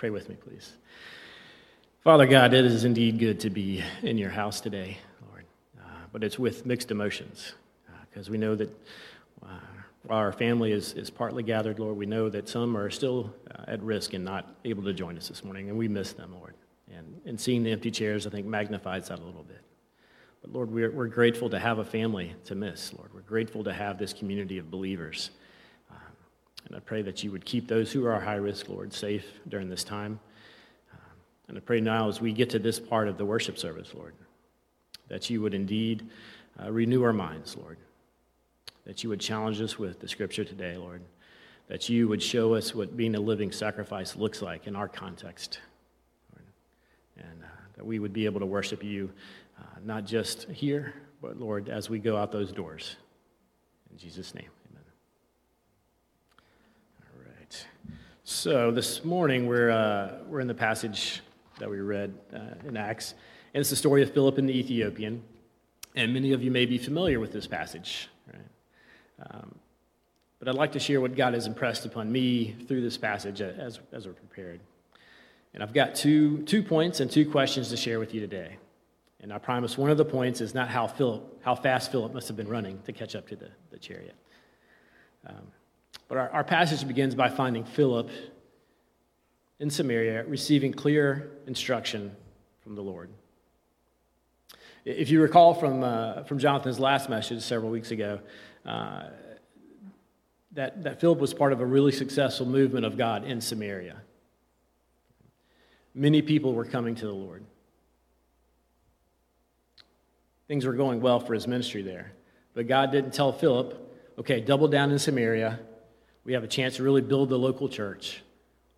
Pray with me, please. Father God, it is indeed good to be in your house today, Lord, uh, but it's with mixed emotions because uh, we know that uh, our family is, is partly gathered, Lord, we know that some are still uh, at risk and not able to join us this morning, and we miss them, Lord. And, and seeing the empty chairs, I think, magnifies that a little bit. But Lord, we're, we're grateful to have a family to miss, Lord. We're grateful to have this community of believers. And I pray that you would keep those who are high risk, Lord, safe during this time. Um, and I pray now as we get to this part of the worship service, Lord, that you would indeed uh, renew our minds, Lord. That you would challenge us with the scripture today, Lord. That you would show us what being a living sacrifice looks like in our context. Lord. And uh, that we would be able to worship you uh, not just here, but Lord, as we go out those doors. In Jesus' name, amen. All right. So this morning we're, uh, we're in the passage that we read uh, in Acts, and it's the story of Philip and the Ethiopian. And many of you may be familiar with this passage, right? Um, but I'd like to share what God has impressed upon me through this passage as, as we're prepared. And I've got two, two points and two questions to share with you today. And I promise one of the points is not how, Philip, how fast Philip must have been running to catch up to the, the chariot. Um, but our, our passage begins by finding Philip in Samaria receiving clear instruction from the Lord. If you recall from, uh, from Jonathan's last message several weeks ago, uh, that, that Philip was part of a really successful movement of God in Samaria. Many people were coming to the Lord. Things were going well for his ministry there. But God didn't tell Philip, okay, double down in Samaria. We have a chance to really build the local church.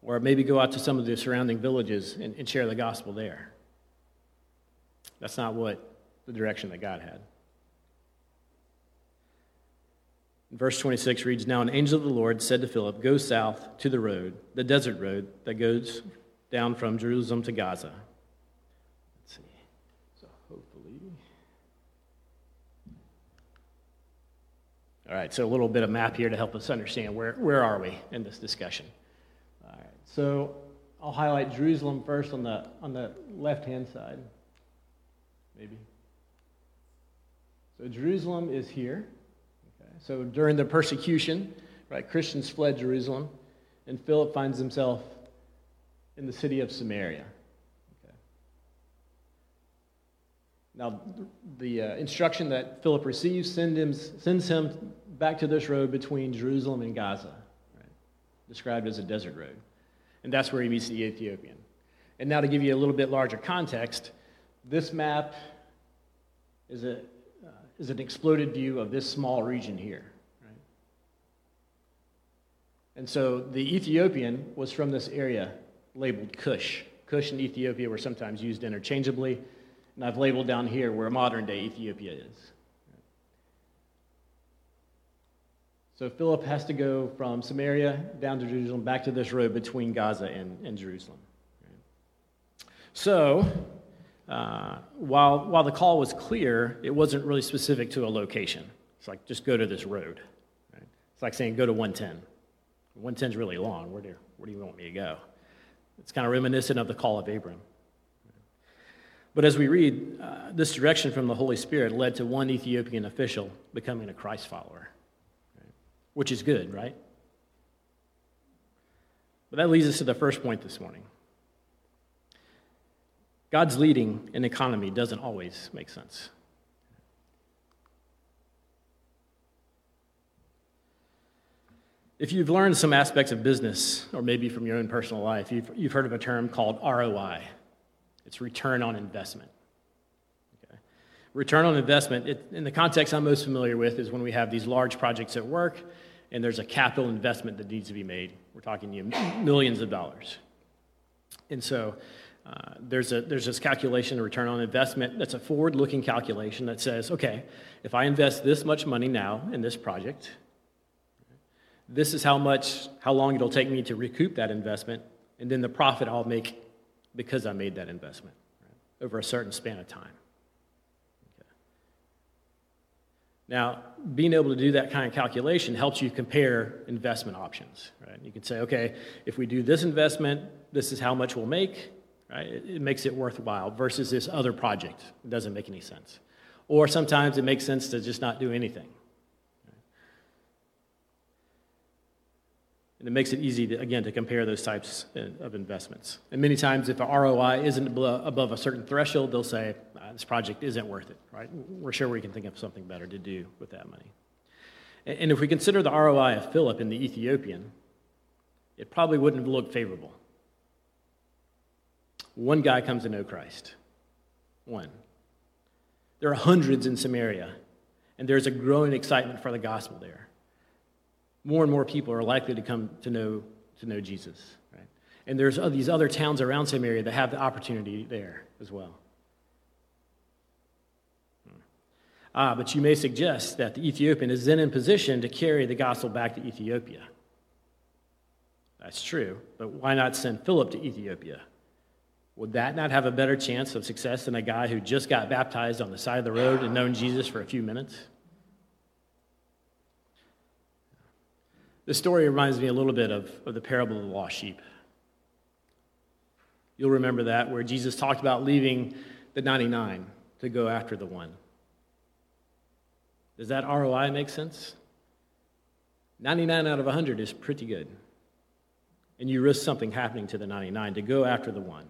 Or maybe go out to some of the surrounding villages and, and share the gospel there. That's not what the direction that God had. Verse 26 reads Now an angel of the Lord said to Philip, Go south to the road, the desert road that goes down from Jerusalem to Gaza. All right, so a little bit of map here to help us understand where, where are we in this discussion. All right, so I'll highlight Jerusalem first on the, on the left-hand side, maybe. So Jerusalem is here. Okay. So during the persecution, right, Christians fled Jerusalem, and Philip finds himself in the city of Samaria. Okay. Now, the uh, instruction that Philip receives send him, sends him back to this road between Jerusalem and Gaza, right? described as a desert road. And that's where he meets the Ethiopian. And now, to give you a little bit larger context, this map is, a, uh, is an exploded view of this small region here. Right? And so the Ethiopian was from this area labeled Cush. Cush and Ethiopia were sometimes used interchangeably, and I've labeled down here where modern day Ethiopia is. So Philip has to go from Samaria down to Jerusalem, back to this road between Gaza and, and Jerusalem. So, uh, while, while the call was clear, it wasn't really specific to a location. It's like, just go to this road. It's like saying, go to 110. 110 is really long. Where do, where do you want me to go? It's kind of reminiscent of the call of Abram. But as we read, uh, this direction from the Holy Spirit led to one Ethiopian official becoming a Christ follower which is good, right? But that leads us to the first point this morning. God's leading an economy doesn't always make sense. If you've learned some aspects of business, or maybe from your own personal life, you've, you've heard of a term called ROI. It's return on investment. Return on investment, it, in the context I'm most familiar with, is when we have these large projects at work and there's a capital investment that needs to be made. We're talking you millions of dollars. And so uh, there's, a, there's this calculation of return on investment that's a forward looking calculation that says, okay, if I invest this much money now in this project, this is how much, how long it'll take me to recoup that investment, and then the profit I'll make because I made that investment right, over a certain span of time. Now, being able to do that kind of calculation helps you compare investment options, right? You can say, okay, if we do this investment, this is how much we'll make, right? It, it makes it worthwhile versus this other project. It doesn't make any sense. Or sometimes it makes sense to just not do anything. And it makes it easy, to, again, to compare those types of investments. And many times, if a ROI isn't above a certain threshold, they'll say, ah, this project isn't worth it, right? We're sure we can think of something better to do with that money. And if we consider the ROI of Philip and the Ethiopian, it probably wouldn't look favorable. One guy comes to know Christ. One. There are hundreds in Samaria, and there's a growing excitement for the gospel there more and more people are likely to come to know, to know Jesus. Right? And there's these other towns around Samaria that have the opportunity there as well. Hmm. Ah, but you may suggest that the Ethiopian is then in position to carry the gospel back to Ethiopia. That's true, but why not send Philip to Ethiopia? Would that not have a better chance of success than a guy who just got baptized on the side of the road and known Jesus for a few minutes? This story reminds me a little bit of, of the parable of the lost sheep. You'll remember that, where Jesus talked about leaving the 99 to go after the one. Does that ROI make sense? 99 out of 100 is pretty good. And you risk something happening to the 99 to go after the one.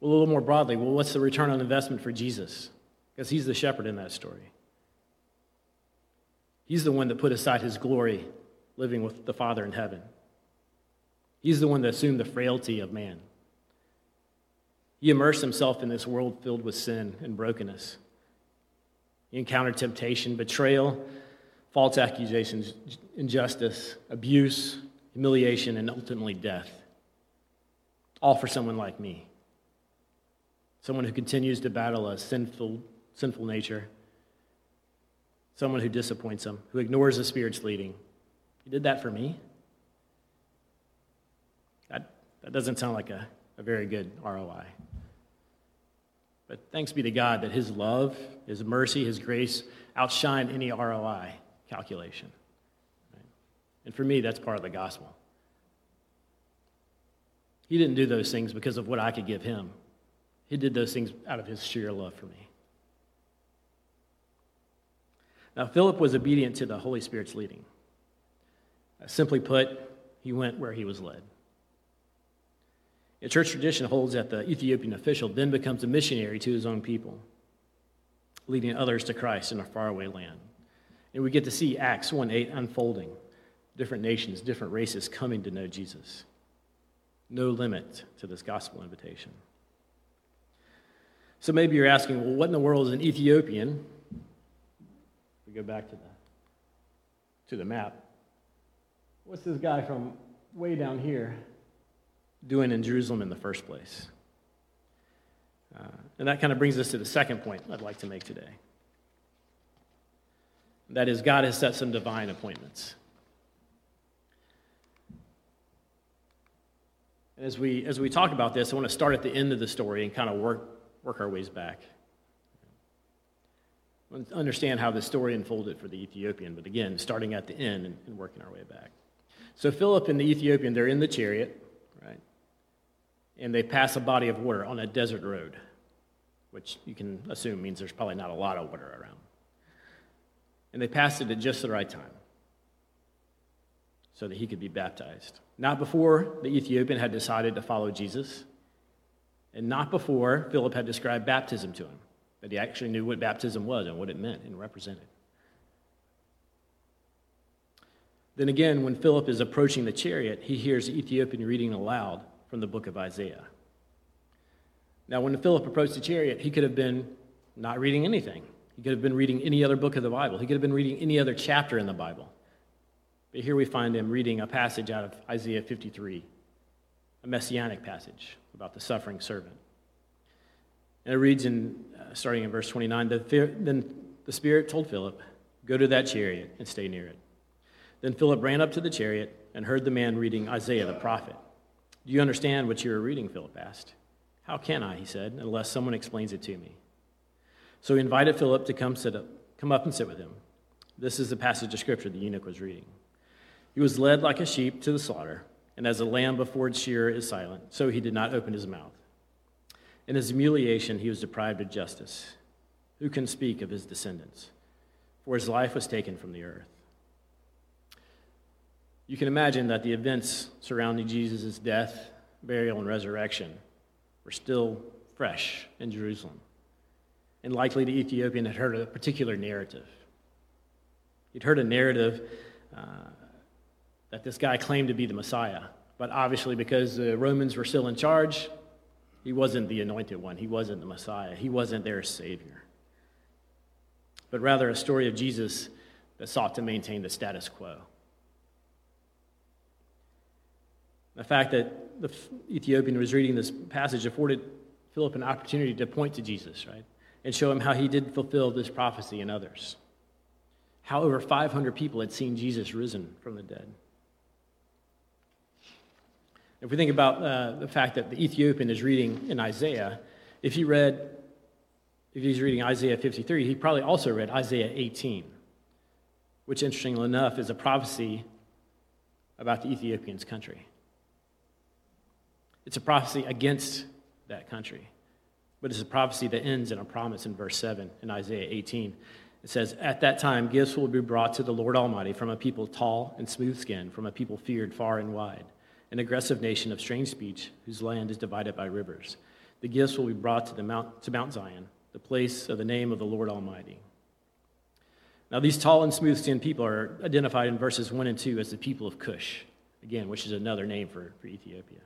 Well, a little more broadly, well, what's the return on investment for Jesus? Because he's the shepherd in that story. He's the one that put aside his glory, living with the Father in heaven. He's the one that assumed the frailty of man. He immersed himself in this world filled with sin and brokenness. He encountered temptation, betrayal, false accusations, injustice, abuse, humiliation, and ultimately death. All for someone like me. Someone who continues to battle a sinful, sinful nature someone who disappoints him, who ignores the Spirit's leading. He did that for me. That, that doesn't sound like a, a very good ROI. But thanks be to God that His love, His mercy, His grace outshine any ROI calculation. And for me, that's part of the gospel. He didn't do those things because of what I could give Him, He did those things out of His sheer love for me. Now, Philip was obedient to the Holy Spirit's leading. Simply put, he went where he was led. A church tradition holds that the Ethiopian official then becomes a missionary to his own people, leading others to Christ in a faraway land. And we get to see Acts 1 8 unfolding different nations, different races coming to know Jesus. No limit to this gospel invitation. So maybe you're asking, well, what in the world is an Ethiopian go back to the, to the map. What's this guy from way down here doing in Jerusalem in the first place? Uh, and that kind of brings us to the second point I'd like to make today. That is, God has set some divine appointments. And as we, as we talk about this, I want to start at the end of the story and kind of work, work our ways back understand how the story unfolded for the Ethiopian, but again, starting at the end and, and working our way back. So Philip and the Ethiopian, they're in the chariot, right? And they pass a body of water on a desert road, which you can assume means there's probably not a lot of water around. And they passed it at just the right time so that he could be baptized. Not before the Ethiopian had decided to follow Jesus, and not before Philip had described baptism to him that he actually knew what baptism was and what it meant and represented. Then again, when Philip is approaching the chariot, he hears the Ethiopian reading aloud from the book of Isaiah. Now, when Philip approached the chariot, he could have been not reading anything. He could have been reading any other book of the Bible. He could have been reading any other chapter in the Bible. But here we find him reading a passage out of Isaiah 53, a messianic passage about the suffering servant. And it reads in, uh, starting in verse 29, then the Spirit told Philip, Go to that chariot and stay near it. Then Philip ran up to the chariot and heard the man reading Isaiah the prophet. Do you understand what you are reading? Philip asked. How can I, he said, unless someone explains it to me? So he invited Philip to come, sit up, come up and sit with him. This is the passage of scripture the eunuch was reading. He was led like a sheep to the slaughter, and as a lamb before its shearer is silent, so he did not open his mouth. In his humiliation, he was deprived of justice. Who can speak of his descendants? For his life was taken from the earth. You can imagine that the events surrounding Jesus' death, burial, and resurrection were still fresh in Jerusalem. And likely the Ethiopian had heard a particular narrative. He'd heard a narrative uh, that this guy claimed to be the Messiah. But obviously, because the Romans were still in charge, he wasn't the anointed one. He wasn't the Messiah. He wasn't their Savior. But rather, a story of Jesus that sought to maintain the status quo. The fact that the Ethiopian was reading this passage afforded Philip an opportunity to point to Jesus, right? And show him how he did fulfill this prophecy in others. How over 500 people had seen Jesus risen from the dead. If we think about uh, the fact that the Ethiopian is reading in Isaiah, if he read, if he's reading Isaiah 53, he probably also read Isaiah 18, which, interestingly enough, is a prophecy about the Ethiopian's country. It's a prophecy against that country, but it's a prophecy that ends in a promise in verse 7 in Isaiah 18. It says, At that time, gifts will be brought to the Lord Almighty from a people tall and smooth skinned, from a people feared far and wide an aggressive nation of strange speech whose land is divided by rivers. The gifts will be brought to, the Mount, to Mount Zion, the place of the name of the Lord Almighty. Now, these tall and smooth skinned people are identified in verses 1 and 2 as the people of Cush, again, which is another name for, for Ethiopia.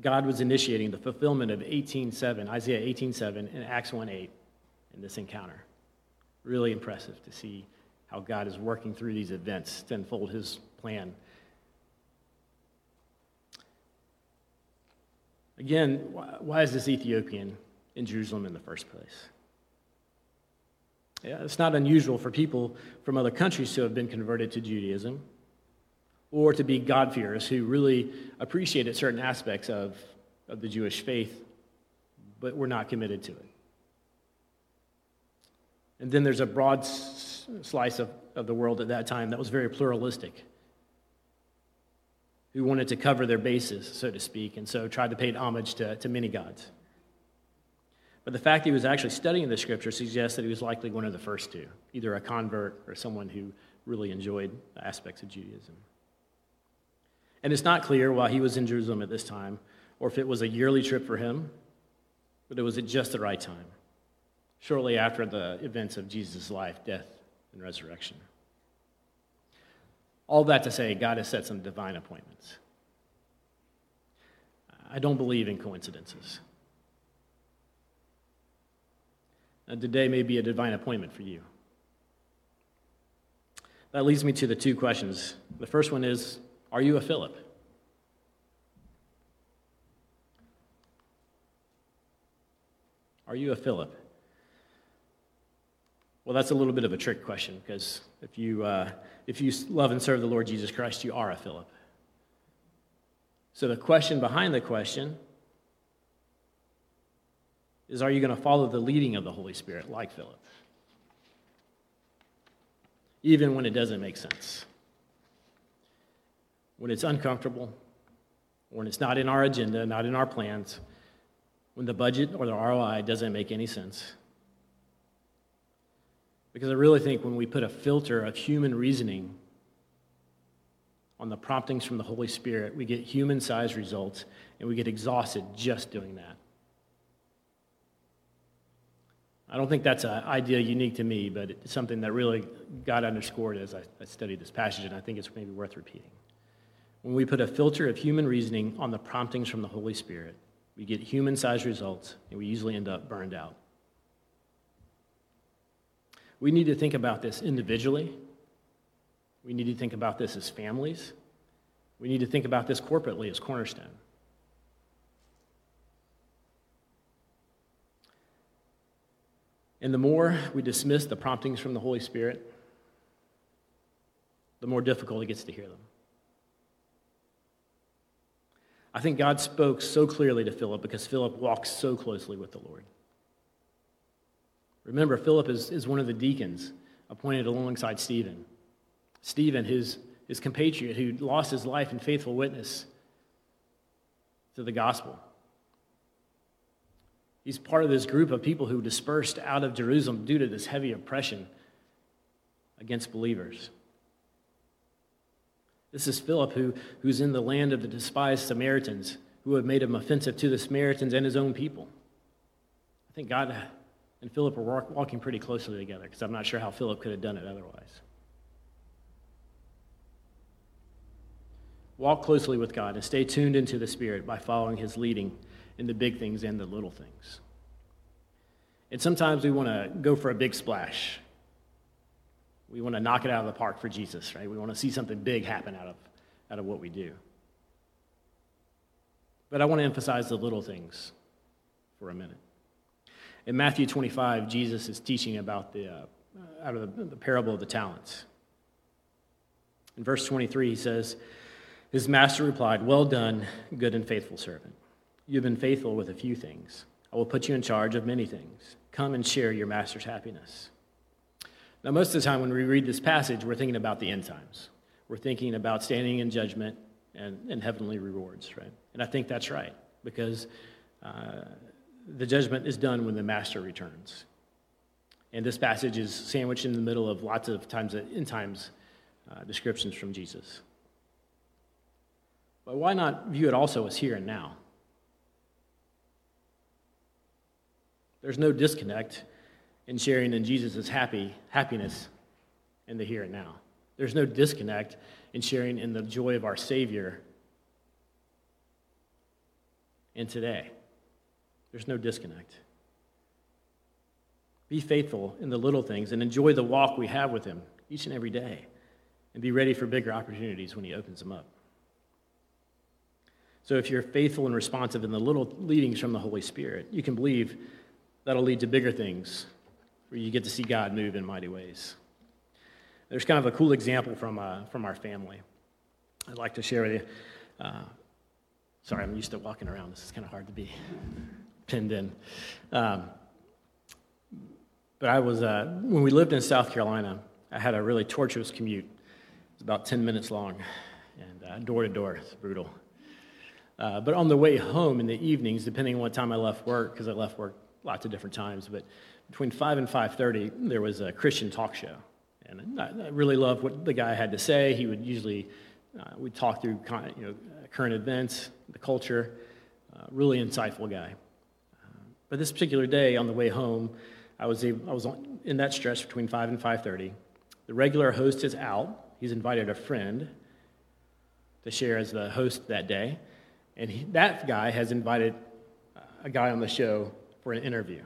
God was initiating the fulfillment of 18.7, Isaiah 18.7 and Acts 1.8 in this encounter. Really impressive to see how God is working through these events to unfold his plan Again, why is this Ethiopian in Jerusalem in the first place? Yeah, it's not unusual for people from other countries to have been converted to Judaism or to be God-fearers who really appreciated certain aspects of, of the Jewish faith, but were not committed to it. And then there's a broad slice of, of the world at that time that was very pluralistic who wanted to cover their bases, so to speak, and so tried to pay homage to, to many gods. But the fact that he was actually studying the scripture suggests that he was likely one of the first two, either a convert or someone who really enjoyed aspects of Judaism. And it's not clear why he was in Jerusalem at this time, or if it was a yearly trip for him, but it was at just the right time, shortly after the events of Jesus' life, death, and resurrection. All that to say, God has set some divine appointments. I don't believe in coincidences. And today may be a divine appointment for you. That leads me to the two questions. The first one is Are you a Philip? Are you a Philip? Well, that's a little bit of a trick question because if you, uh, if you love and serve the Lord Jesus Christ, you are a Philip. So the question behind the question is Are you going to follow the leading of the Holy Spirit like Philip? Even when it doesn't make sense. When it's uncomfortable, when it's not in our agenda, not in our plans, when the budget or the ROI doesn't make any sense. Because I really think when we put a filter of human reasoning on the promptings from the Holy Spirit, we get human sized results and we get exhausted just doing that. I don't think that's an idea unique to me, but it's something that really got underscored as I, I studied this passage, and I think it's maybe worth repeating. When we put a filter of human reasoning on the promptings from the Holy Spirit, we get human sized results, and we usually end up burned out. We need to think about this individually. We need to think about this as families. We need to think about this corporately as Cornerstone. And the more we dismiss the promptings from the Holy Spirit, the more difficult it gets to hear them. I think God spoke so clearly to Philip because Philip walked so closely with the Lord. Remember, Philip is, is one of the deacons appointed alongside Stephen. Stephen, his his compatriot who lost his life in faithful witness to the gospel. He's part of this group of people who dispersed out of Jerusalem due to this heavy oppression against believers. This is Philip, who, who's in the land of the despised Samaritans, who have made him offensive to the Samaritans and his own people. I think God and Philip are walking pretty closely together because I'm not sure how Philip could have done it otherwise. Walk closely with God and stay tuned into the Spirit by following His leading in the big things and the little things. And sometimes we want to go for a big splash. We want to knock it out of the park for Jesus, right? We want to see something big happen out of, out of what we do. But I want to emphasize the little things for a minute. In Matthew 25, Jesus is teaching about the, uh, out of the, the parable of the talents. In verse 23, he says, His master replied, Well done, good and faithful servant. You've been faithful with a few things. I will put you in charge of many things. Come and share your master's happiness. Now, most of the time when we read this passage, we're thinking about the end times. We're thinking about standing in judgment and, and heavenly rewards, right? And I think that's right, because uh, the judgment is done when the master returns. And this passage is sandwiched in the middle of lots of times, in times uh, descriptions from Jesus. But why not view it also as here and now? There's no disconnect in sharing in Jesus' happy happiness in the here and now. There's no disconnect in sharing in the joy of our Savior in today. There's no disconnect. Be faithful in the little things and enjoy the walk we have with Him each and every day, and be ready for bigger opportunities when He opens them up. So, if you're faithful and responsive in the little leadings from the Holy Spirit, you can believe that'll lead to bigger things where you get to see God move in mighty ways. There's kind of a cool example from, uh, from our family I'd like to share with you. Uh, sorry, I'm used to walking around. This is kind of hard to be pinned in. Um, but I was, uh, when we lived in South Carolina, I had a really tortuous commute. It was about 10 minutes long, and uh, door to door. It's brutal. Uh, but on the way home in the evenings, depending on what time I left work, because I left work lots of different times, but between 5 and 5.30, there was a Christian talk show. And I, I really loved what the guy had to say. He would usually, uh, we'd talk through you know, current events, the culture. Uh, really insightful guy. But this particular day on the way home, I was, I was in that stretch between 5 and 5.30. The regular host is out. He's invited a friend to share as the host that day. And he, that guy has invited a guy on the show for an interview.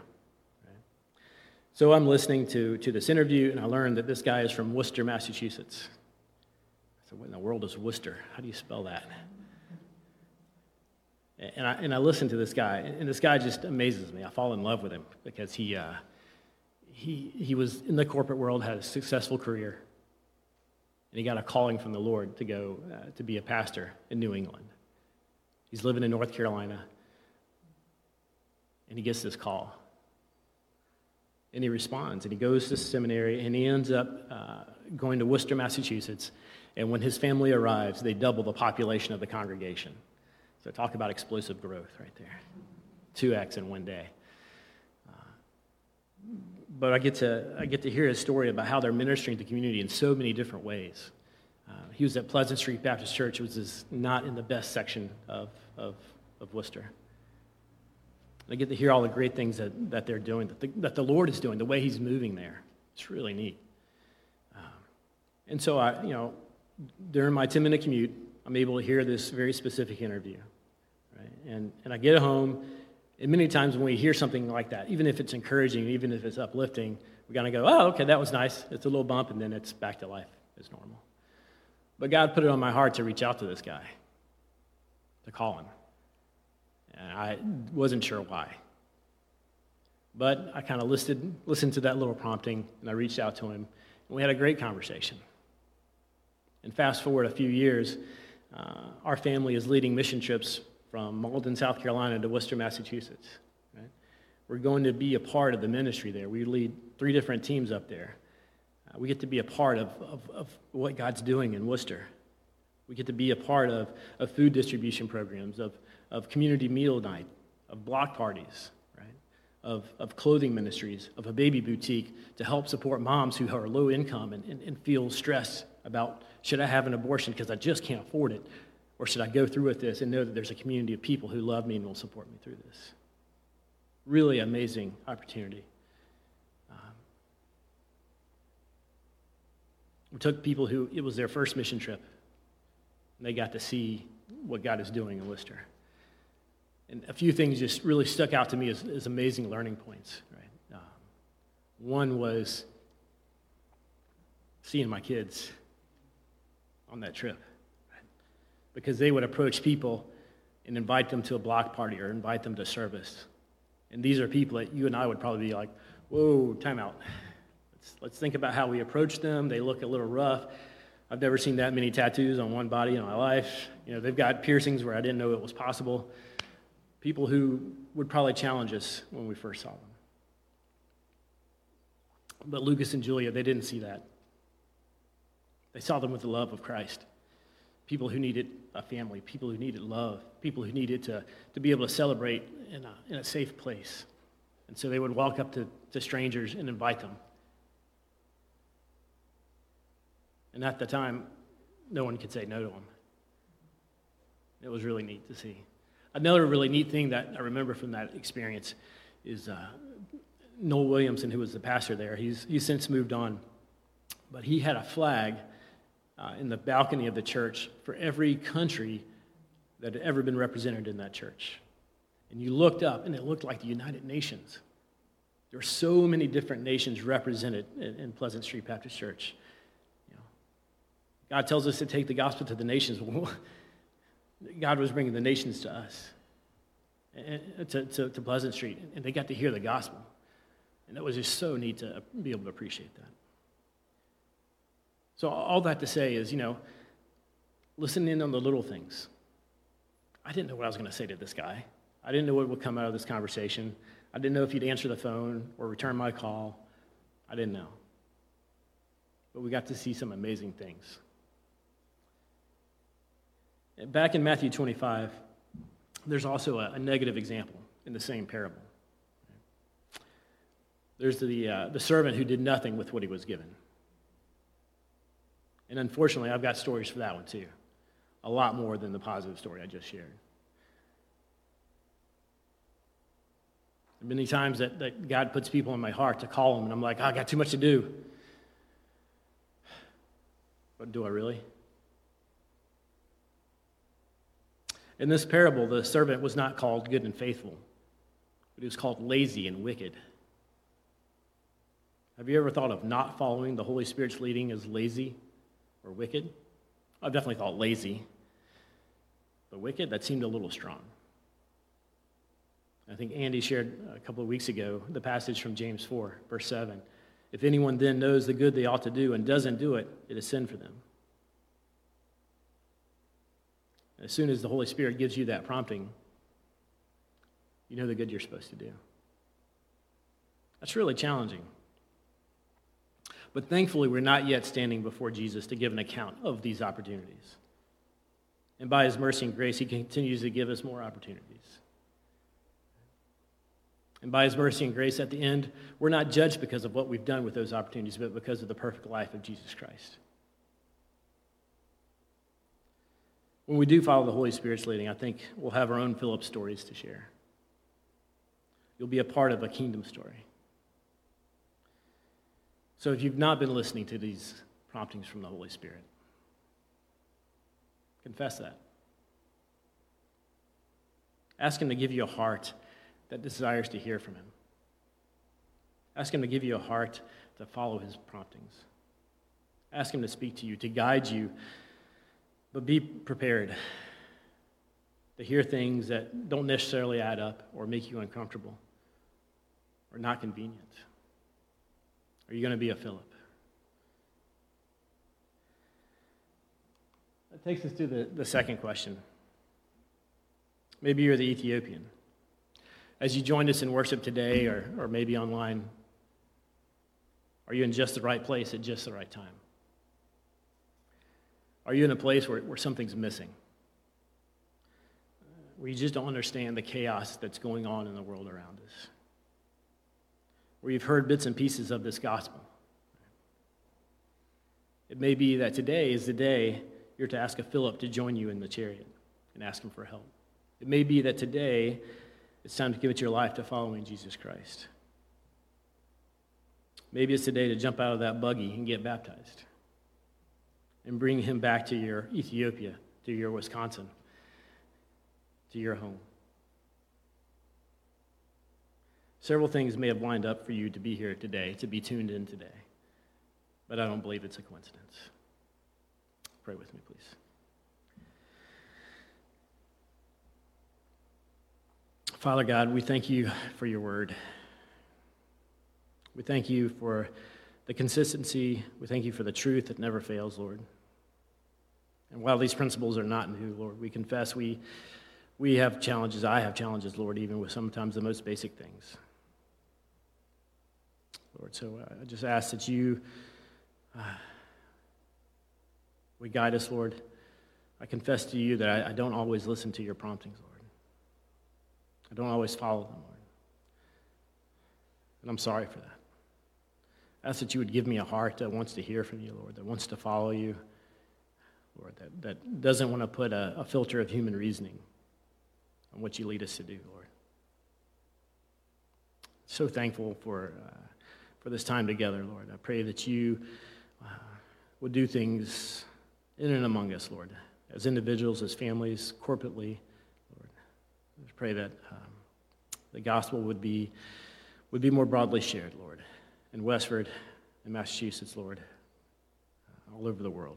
So I'm listening to, to this interview, and I learned that this guy is from Worcester, Massachusetts. I said, What in the world is Worcester? How do you spell that? And I, and I listen to this guy, and this guy just amazes me. I fall in love with him because he, uh, he, he was in the corporate world, had a successful career, and he got a calling from the Lord to go uh, to be a pastor in New England. He's living in North Carolina, and he gets this call. And he responds, and he goes to seminary, and he ends up uh, going to Worcester, Massachusetts. And when his family arrives, they double the population of the congregation. So, talk about explosive growth right there 2x in one day. Uh, but I get, to, I get to hear his story about how they're ministering to the community in so many different ways. Uh, he was at Pleasant Street Baptist Church, which is not in the best section of, of, of Worcester. I get to hear all the great things that, that they're doing, that the, that the Lord is doing, the way He's moving there. It's really neat. Um, and so, I, you know, during my 10 minute commute, I'm able to hear this very specific interview. And, and I get home, and many times when we hear something like that, even if it's encouraging, even if it's uplifting, we kind of go, oh, okay, that was nice. It's a little bump, and then it's back to life as normal. But God put it on my heart to reach out to this guy, to call him. And I wasn't sure why. But I kind of listened, listened to that little prompting, and I reached out to him, and we had a great conversation. And fast forward a few years, uh, our family is leading mission trips from Mauldin, South Carolina to Worcester, Massachusetts. Right? We're going to be a part of the ministry there. We lead three different teams up there. Uh, we get to be a part of, of, of what God's doing in Worcester. We get to be a part of, of food distribution programs, of, of community meal night, of block parties, right? Of, of clothing ministries, of a baby boutique to help support moms who are low income and, and, and feel stressed about should I have an abortion because I just can't afford it? Or should I go through with this and know that there's a community of people who love me and will support me through this? Really amazing opportunity. Um, we took people who, it was their first mission trip, and they got to see what God is doing in Worcester. And a few things just really stuck out to me as, as amazing learning points. Right? Um, one was seeing my kids on that trip because they would approach people and invite them to a block party or invite them to service. And these are people that you and I would probably be like, whoa, time out. Let's, let's think about how we approach them. They look a little rough. I've never seen that many tattoos on one body in my life. You know, they've got piercings where I didn't know it was possible. People who would probably challenge us when we first saw them. But Lucas and Julia, they didn't see that. They saw them with the love of Christ people who needed a family, people who needed love, people who needed to, to be able to celebrate in a, in a safe place. And so they would walk up to, to strangers and invite them. And at the time, no one could say no to them. It was really neat to see. Another really neat thing that I remember from that experience is uh, Noel Williamson, who was the pastor there. He's, he's since moved on. But he had a flag uh, in the balcony of the church for every country that had ever been represented in that church. And you looked up, and it looked like the United Nations. There were so many different nations represented in, in Pleasant Street Baptist Church. You know, God tells us to take the gospel to the nations. God was bringing the nations to us, to, to, to Pleasant Street, and they got to hear the gospel. And that was just so neat to be able to appreciate that. So, all that to say is, you know, listen in on the little things. I didn't know what I was going to say to this guy. I didn't know what would come out of this conversation. I didn't know if he'd answer the phone or return my call. I didn't know. But we got to see some amazing things. Back in Matthew 25, there's also a, a negative example in the same parable. There's the, uh, the servant who did nothing with what he was given. And unfortunately, I've got stories for that one too. A lot more than the positive story I just shared. Many times that, that God puts people in my heart to call them, and I'm like, oh, I got too much to do. But do I really? In this parable, the servant was not called good and faithful, but he was called lazy and wicked. Have you ever thought of not following the Holy Spirit's leading as lazy or wicked. I've definitely thought lazy. But wicked, that seemed a little strong. I think Andy shared a couple of weeks ago the passage from James 4, verse 7. If anyone then knows the good they ought to do and doesn't do it, it is sin for them. As soon as the Holy Spirit gives you that prompting, you know the good you're supposed to do. That's really challenging. But thankfully, we're not yet standing before Jesus to give an account of these opportunities. And by his mercy and grace, he continues to give us more opportunities. And by his mercy and grace, at the end, we're not judged because of what we've done with those opportunities, but because of the perfect life of Jesus Christ. When we do follow the Holy Spirit's leading, I think we'll have our own Philip stories to share. You'll be a part of a kingdom story. So if you've not been listening to these promptings from the Holy Spirit, confess that. Ask Him to give you a heart that desires to hear from Him. Ask Him to give you a heart to follow His promptings. Ask Him to speak to you, to guide you, but be prepared to hear things that don't necessarily add up or make you uncomfortable or not convenient. Are you going to be a Philip? That takes us to the, the second question. Maybe you're the Ethiopian. As you joined us in worship today or, or maybe online, are you in just the right place at just the right time? Are you in a place where, where something's missing? Where you just don't understand the chaos that's going on in the world around us? Where you've heard bits and pieces of this gospel? It may be that today is the day you're to ask a Philip to join you in the chariot and ask him for help. It may be that today it's time to give it your life to following Jesus Christ. Maybe it's today to jump out of that buggy and get baptized and bring him back to your Ethiopia, to your Wisconsin, to your home. Several things may have lined up for you to be here today, to be tuned in today, but I don't believe it's a coincidence. Pray with me, please. Father God, we thank you for your word. We thank you for the consistency. We thank you for the truth that never fails, Lord. And while these principles are not new, Lord, we confess we, we have challenges. I have challenges, Lord, even with sometimes the most basic things. Lord, so uh, I just ask that you uh, would guide us, Lord. I confess to you that I, I don't always listen to your promptings, Lord. I don't always follow them, Lord. And I'm sorry for that. I ask that you would give me a heart that wants to hear from you, Lord, that wants to follow you, Lord, that, that doesn't want to put a, a filter of human reasoning on what you lead us to do, Lord. So thankful for, uh, for this time together, Lord. I pray that you uh, would do things in and among us, Lord, as individuals, as families, corporately. Lord, I pray that um, the gospel would be, would be more broadly shared, Lord in Westford in Massachusetts, Lord, uh, all over the world.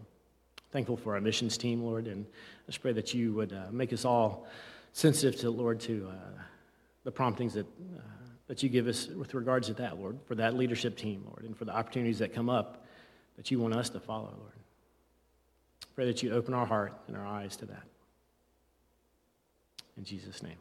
Thankful for our missions team, Lord, and I just pray that you would uh, make us all sensitive to, Lord, to uh, the promptings that, uh, that you give us with regards to that, Lord, for that leadership team, Lord, and for the opportunities that come up that you want us to follow, Lord. Pray that you open our heart and our eyes to that. In Jesus' name.